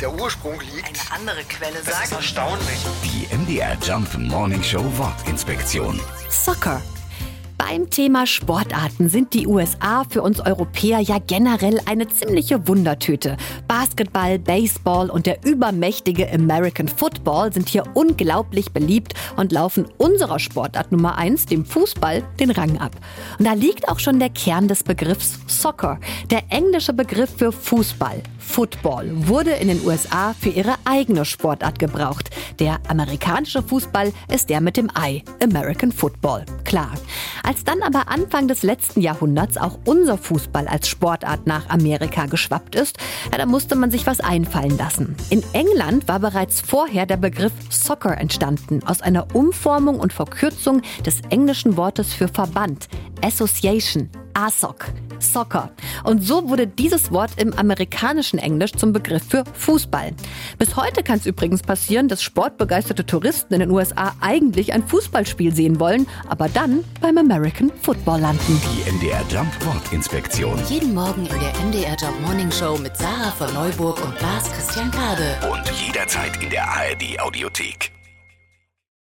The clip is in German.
der Ursprung liegt. Eine andere Quelle Das ist sagt. erstaunlich. Die MDR Jump Morning Show Wortinspektion. Soccer. Beim Thema Sportarten sind die USA für uns Europäer ja generell eine ziemliche Wundertüte. Basketball, Baseball und der übermächtige American Football sind hier unglaublich beliebt und laufen unserer Sportart Nummer eins, dem Fußball, den Rang ab. Und da liegt auch schon der Kern des Begriffs Soccer. Der englische Begriff für Fußball, Football, wurde in den USA für ihre eigene Sportart gebraucht. Der amerikanische Fußball ist der mit dem Ei, American Football. Klar. Als dann aber Anfang des letzten Jahrhunderts auch unser Fußball als Sportart nach Amerika geschwappt ist, ja, da musste man sich was einfallen lassen. In England war bereits vorher der Begriff Soccer entstanden, aus einer Umformung und Verkürzung des englischen Wortes für Verband, Association, ASOC. Soccer. Und so wurde dieses Wort im amerikanischen Englisch zum Begriff für Fußball. Bis heute kann es übrigens passieren, dass sportbegeisterte Touristen in den USA eigentlich ein Fußballspiel sehen wollen, aber dann beim American Football landen. Die MDR Jump Wortinspektion. Jeden Morgen in der MDR Job Morning Show mit Sarah von Neuburg und Lars Christian Kade. Und jederzeit in der ARD Audiothek.